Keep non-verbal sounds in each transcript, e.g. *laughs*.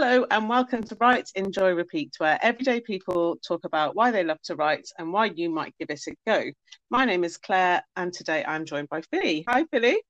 Hello, and welcome to Write, Enjoy, Repeat, where everyday people talk about why they love to write and why you might give it a go. My name is Claire, and today I'm joined by Philly. Hi, Philly.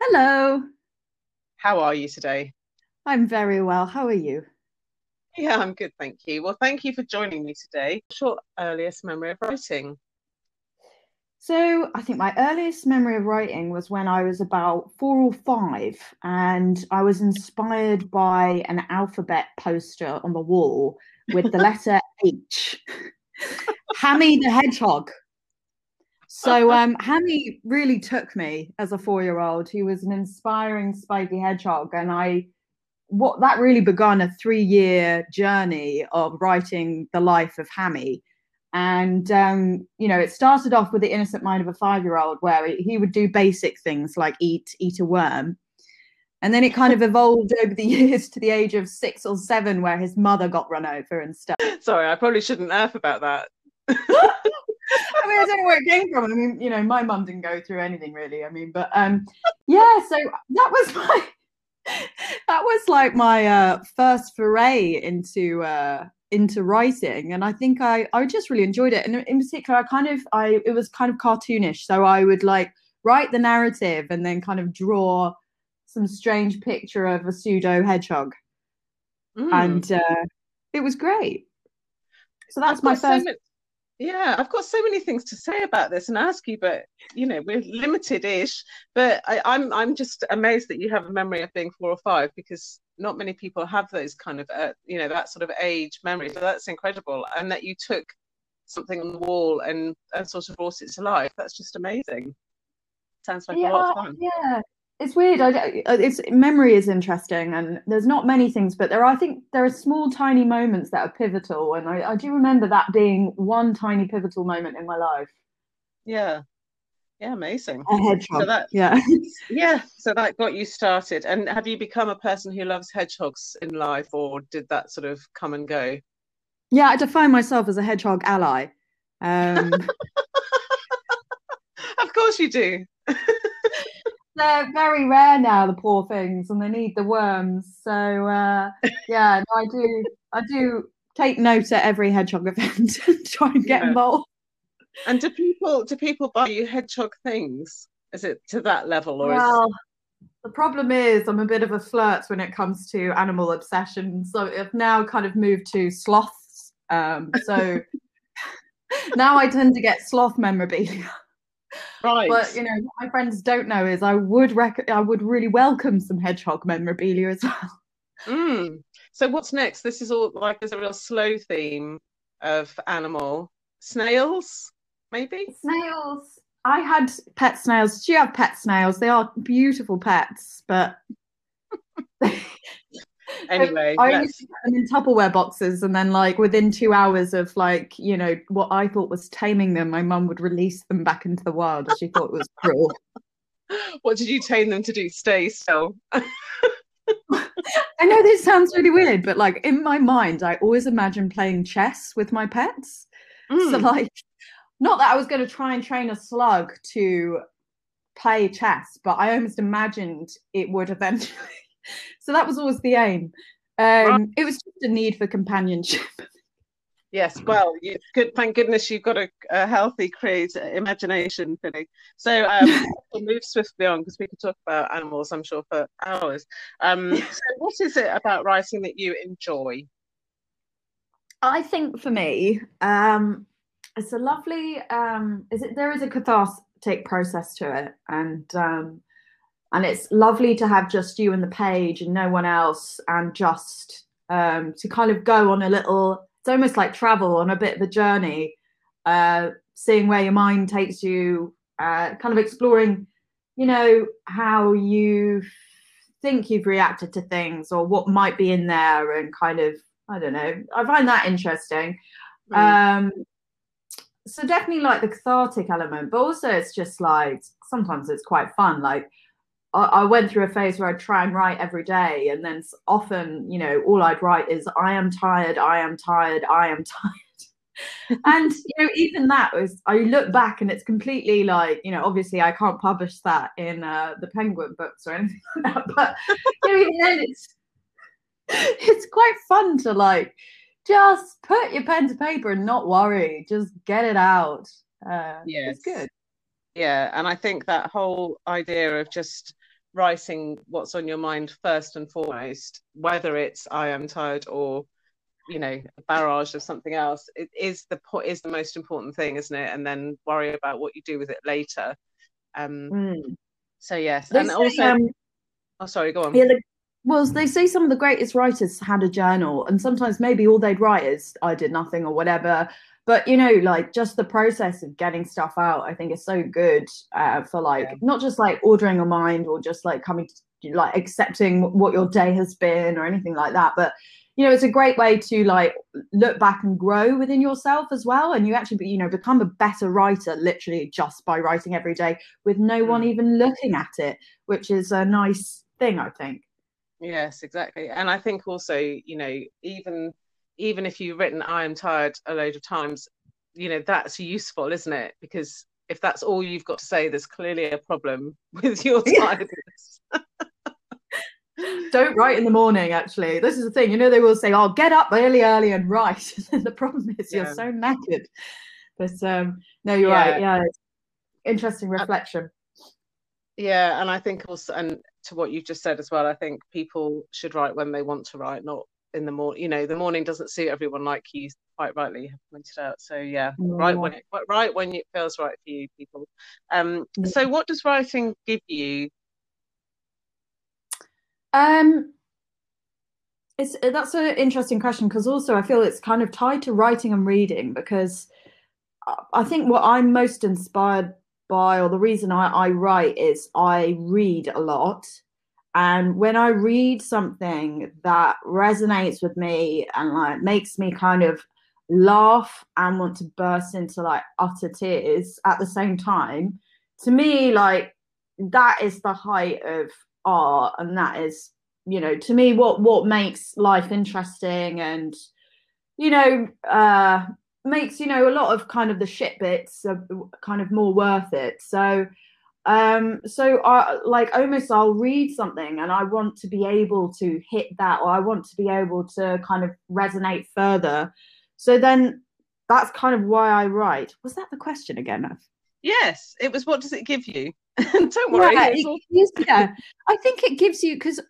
Hello. How are you today? I'm very well. How are you? Yeah, I'm good, thank you. Well, thank you for joining me today. Short earliest memory of writing. So, I think my earliest memory of writing was when I was about four or five, and I was inspired by an alphabet poster on the wall with the letter H. *laughs* Hammy the Hedgehog. So, *laughs* um, Hammy really took me as a four year old. He was an inspiring spiky hedgehog, and I what that really began a three year journey of writing the life of Hammy and, um, you know, it started off with the innocent mind of a five year old where he would do basic things like eat, eat a worm. And then it kind of evolved over the *laughs* years to the age of six or seven where his mother got run over and stuff. *laughs* Sorry, I probably shouldn't laugh about that. *laughs* I mean, I don't know where it came from. I mean, you know, my mum didn't go through anything really. I mean, but um, yeah, so that was my that was like my uh, first foray into uh, into writing and i think i i just really enjoyed it. And in particular i kind of i it was kind of cartoonish. So i would like write the narrative and then kind of draw some strange picture of a pseudo hedgehog. Mm. and uh, it was great. So that's my first so yeah i've got so many things to say about this and ask you but you know we're limited-ish. But I, i'm i'm just amazed that you have a memory of being four or five because not many people have those kind of uh, you know that sort of age memory. So that's incredible. And that you took something on the wall and, and sort of brought it to life. That's just amazing. Sounds like yeah, a lot of fun. yeah. It's weird. I, it's memory is interesting and there's not many things but there are i think there are small tiny moments that are pivotal. And I, I do remember that being one tiny pivotal moment in my life. Yeah yeah, amazing. A hedgehog. So that, yeah. *laughs* yeah. So that got you started. And have you become a person who loves hedgehogs in life or did that sort of come and go? Yeah, I define myself as a hedgehog ally. Um, *laughs* of course you do. *laughs* They're very rare now, the poor things, and they need the worms. So uh, yeah, no, I do I do take note at every hedgehog event and try and get yeah. involved. And do people do people buy you hedgehog things? Is it to that level or well, is... the problem is I'm a bit of a flirt when it comes to animal obsession. So I've now kind of moved to sloths. Um, so *laughs* now I tend to get sloth memorabilia. Right. But you know, what my friends don't know is I would rec- I would really welcome some hedgehog memorabilia as well. Mm. So what's next? This is all like there's a real slow theme of animal snails maybe snails. I had pet snails. Do you have pet snails? They are beautiful pets, but *laughs* anyway, I used to put them in Tupperware boxes, and then like within two hours of like you know what I thought was taming them, my mum would release them back into the wild, as she thought it was cruel. *laughs* *laughs* What did you tame them to do? Stay still. I know this sounds really weird, but like in my mind, I always imagine playing chess with my pets. Mm. So like not that I was going to try and train a slug to play chess, but I almost imagined it would eventually. *laughs* so that was always the aim. Um, it was just a need for companionship. *laughs* Yes, well, you, good. Thank goodness you've got a, a healthy, creative imagination, Philly. So um, *laughs* we'll move swiftly on because we could talk about animals, I'm sure, for hours. Um, so, what is it about writing that you enjoy? I think for me, um, it's a lovely um is it there is a cathartic process to it and um and it's lovely to have just you and the page and no one else and just um to kind of go on a little it's almost like travel on a bit of a journey uh seeing where your mind takes you uh kind of exploring you know how you think you've reacted to things or what might be in there and kind of i don't know i find that interesting mm. um so definitely like the cathartic element, but also it's just like sometimes it's quite fun. Like I, I went through a phase where I'd try and write every day, and then often, you know, all I'd write is "I am tired, I am tired, I am *laughs* tired." and you know, even that was I look back and it's completely like you know, obviously I can't publish that in uh, the Penguin books or anything *laughs* like that, but you know, even then it's it's quite fun to like just put your pen to paper and not worry. Just get it out. Uh, yeah, it's good. Yeah, and I think that whole idea of just writing what's on your mind first and foremost, whether it's I am tired or you know a barrage of something else, it is the is the most important thing, isn't it? And then worry about what you do with it later. Um, mm. So yes, they and say, also, um, oh sorry, go on. Yeah, the, well, they say some of the greatest writers had a journal, and sometimes maybe all they'd write is "I did nothing" or whatever. But you know, like just the process of getting stuff out, I think is so good uh, for like yeah. not just like ordering a mind or just like coming to like accepting what your day has been or anything like that, but you know it's a great way to like look back and grow within yourself as well and you actually you know become a better writer literally just by writing every day with no one mm. even looking at it which is a nice thing i think yes exactly. And i think also you know even even if you've written i am tired a load of times you know that's useful isn't it? Because if that's all you've got to say there's clearly a problem *laughs* with your tiredness. *laughs* Don't write in the morning actually. This is the thing. You know they will say oh get up early early and write. *laughs* The problem is yeah. you're so knackered. But um no you're yeah. right. Yeah interesting reflection. yeah and i think also and to what you've just said as well i think people should write when they want to write not in the morning you know the morning doesn't suit everyone like you quite rightly have pointed out so yeah, yeah. right when it right when it feels right for you people um yeah. so what does writing give you um, it's uh, that's an interesting question because also I feel it's kind of tied to writing and reading because I think what I'm most inspired by, or the reason I, I write, is I read a lot. And when I read something that resonates with me and like makes me kind of laugh and want to burst into like utter tears at the same time, to me, like that is the height of art and that is you know to me what what makes life interesting and you know uh makes you know a lot of kind of the shit bits are kind of more worth it. So um so i like almost i'll read something and i want to be able to hit that or i want to be able to kind of resonate further. So then that's kind of why i write. Was that the question again yes it was what does it give you? *laughs* Don't worry. It, yeah, I think it gives you because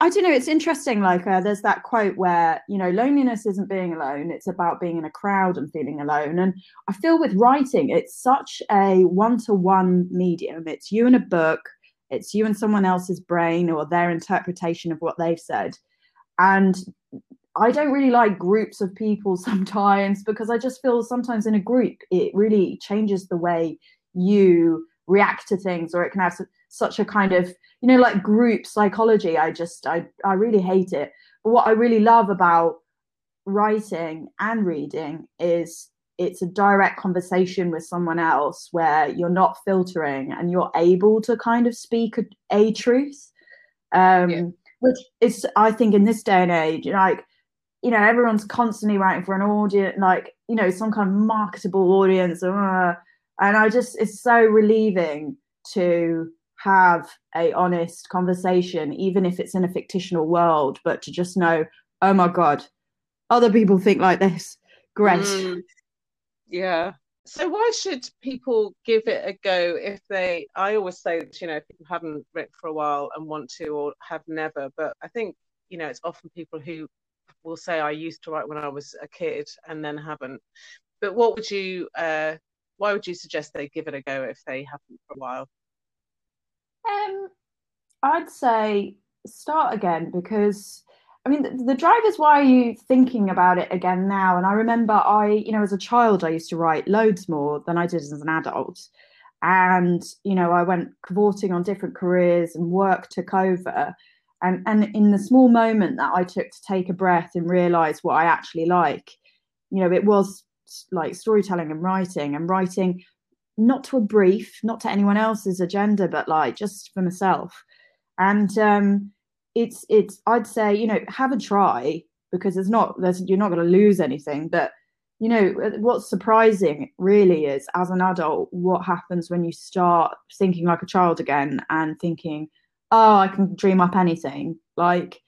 I don't know. It's interesting. Like, uh, there's that quote where you know, loneliness isn't being alone; it's about being in a crowd and feeling alone. And I feel with writing, it's such a one-to-one medium. It's you and a book. It's you and someone else's brain or their interpretation of what they've said. And I don't really like groups of people *laughs* sometimes because I just feel sometimes in a group it really changes the way you react to things or it can have such a kind of you know like group psychology i just i i really hate it but what i really love about writing and reading is it's a direct conversation with someone else where you're not filtering and you're able to kind of speak a, a truth um yeah. which is i think in this day and age like you know everyone's constantly writing for an audience like you know some kind of marketable audience uh, and i just it's so relieving to have a honest conversation even if it's in a fictional world but to just know oh my god other people think like this. Great. Mm, yeah. So why should people give it a go if they i always say that you know people haven't written for a while and want to or have never but i think you know it's often people who will say i used to write when i was a kid and then haven't. But what would you uh why would you suggest they give it a go if they haven't for a while? Um, I'd say start again because I mean the, the drive is why are you thinking about it again now? And I remember I, you know, as a child I used to write loads more than I did as an adult. And, you know, I went cavorting on different careers and work took over. And and in the small moment that I took to take a breath and realize what I actually like, you know, it was like storytelling and writing and writing not to a brief, not to anyone else's agenda, but like just for myself. And um, it's it's I'd say you know have a try because there's not there's you're not going to lose anything. But you know what's surprising really is as an adult what happens when you start thinking like a child again and thinking oh I can dream up anything like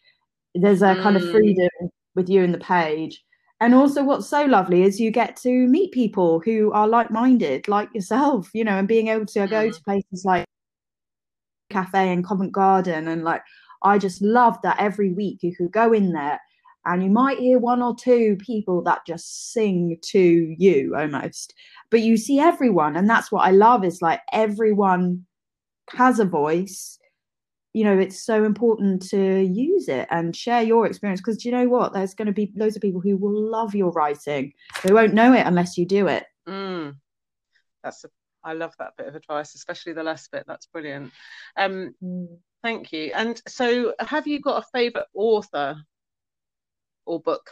there's a kind of Mm. freedom with you and the page. And also, what's so lovely is you get to meet people who are like minded, like yourself, you know, and being able to go Mm. to places like Cafe and Covent Garden. And like, I just love that every week you could go in there and you might hear one or two people that just sing to you almost, but you see everyone. And that's what I love is like everyone has a voice you know it's so important to use it and share your experience because you know what there's going to be loads of people who will love your writing they won't know it unless you do it Mm. That's a, I love that bit of advice, especially the last bit. That's brilliant. Um, thank you. And so, have you got a favorite author or book?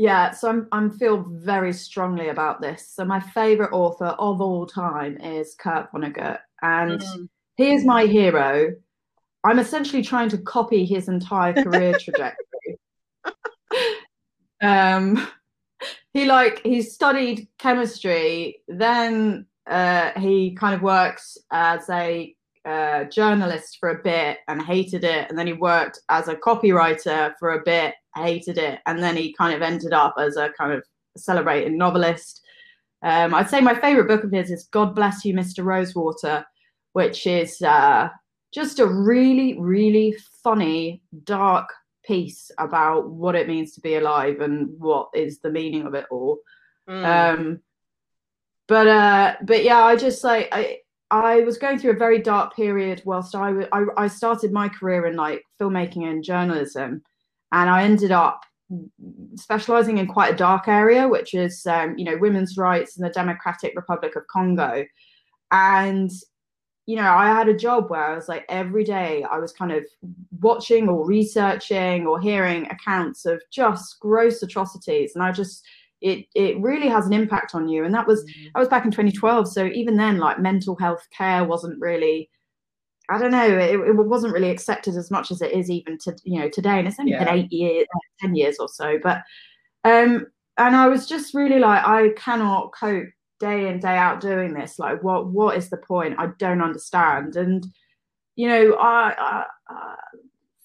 yeah so i'm i'm feel very strongly about this so my favorite author of all time is kurt vonnegut and Mm. he is my hero i'm essentially trying to copy his entire career *laughs* trajectory. Um he like he studied chemistry then uh he kind of works as a uh, journalist for a bit and hated it and then he worked as a copywriter for a bit hated it and then he kind of ended up as a kind of celebrated novelist. Um, i'd say my favorite book of his is god bless you mr rosewater which is uh, just a really really funny dark piece about what it means to be alive and what is the meaning of it all Mm. um but uh but yeah i just like i i was going through a very dark period whilst I, w- I I started my career in like filmmaking and journalism and i ended up specializing in quite a dark area which is um you know women's rights in the democratic republic of congo and you know i had a job where i was like every day i was kind of watching or researching or hearing accounts of just gross atrocities. And i just it it really has an impact on you. And that was Mm. that was back in 2012 so even then like mental health care wasn't really i don't know it, it wasn't really accepted as much as it is even to you know today. And it's only been eight years 10 years or so. But um and i was just really like i cannot cope day in day out doing this like what what is the point i don't understand and you know i, I uh,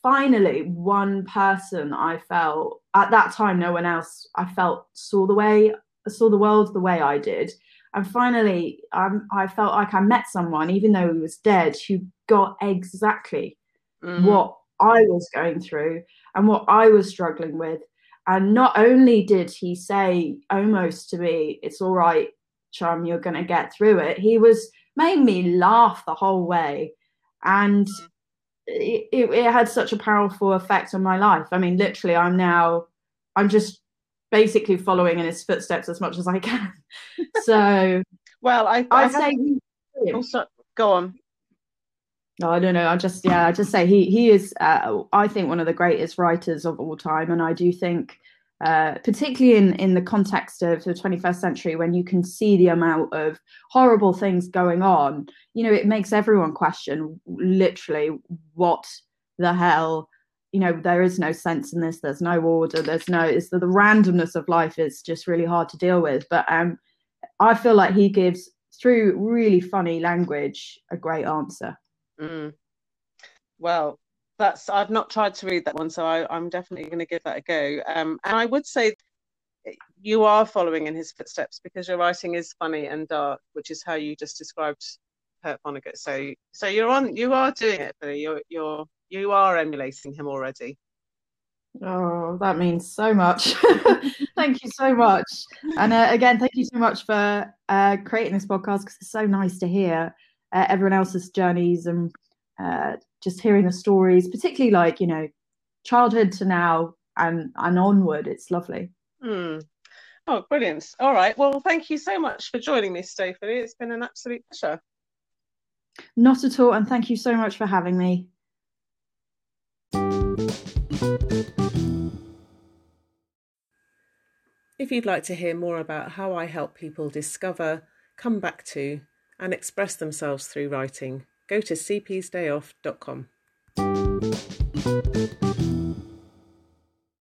finally one person i felt at that time no one else i felt saw the way saw the world the way i did and finally um, i felt like i met someone even though he was dead who got exactly Mhm. what I was going through and what I was struggling with. And not only did he say almost to me, it's all right, Chum, you're going to get through it, he was made me laugh the whole way. And it, it, it had such a powerful effect on my life. I mean, literally, I'm now, I'm just basically following in his footsteps as much as I can. *laughs* So Well, I, I I'd say, also go on. No, I don't know. I just yeah, I just say he he is uh, I think one of the greatest writers of all time, and I do think uh, particularly in in the context of the 21st century when you can see the amount of horrible things going on, you know, it makes everyone question literally what the hell. You know, there is no sense in this. There's no order. There's no. It's the, the randomness of life is just really hard to deal with. But um, I feel like he gives through really funny language a great answer. Mm. Well, that's I've not tried to read that one, so I, I'm definitely going to give that a go. Um, and I would say you are following in his footsteps because your writing is funny and dark, which is how you just described Kurt Vonnegut. So, so you're on, you are doing it, Billy. You're, you're, you are emulating him already. Oh, that means so much. *laughs* thank you so much. And uh, again, thank you so much for uh, creating this podcast because it's so nice to hear uh, everyone else's journeys and uh, just hearing the stories, particularly like, you know, childhood to now and, and onward. It's lovely. Hmm. Oh, brilliant. All right. Well, thank you so much for joining me, Stephanie. It's been an absolute pleasure. Not at all. And thank you so much for having me. If you'd like to hear more about how I help people discover, come back to, and express themselves through writing, go to cpsdayoff.com.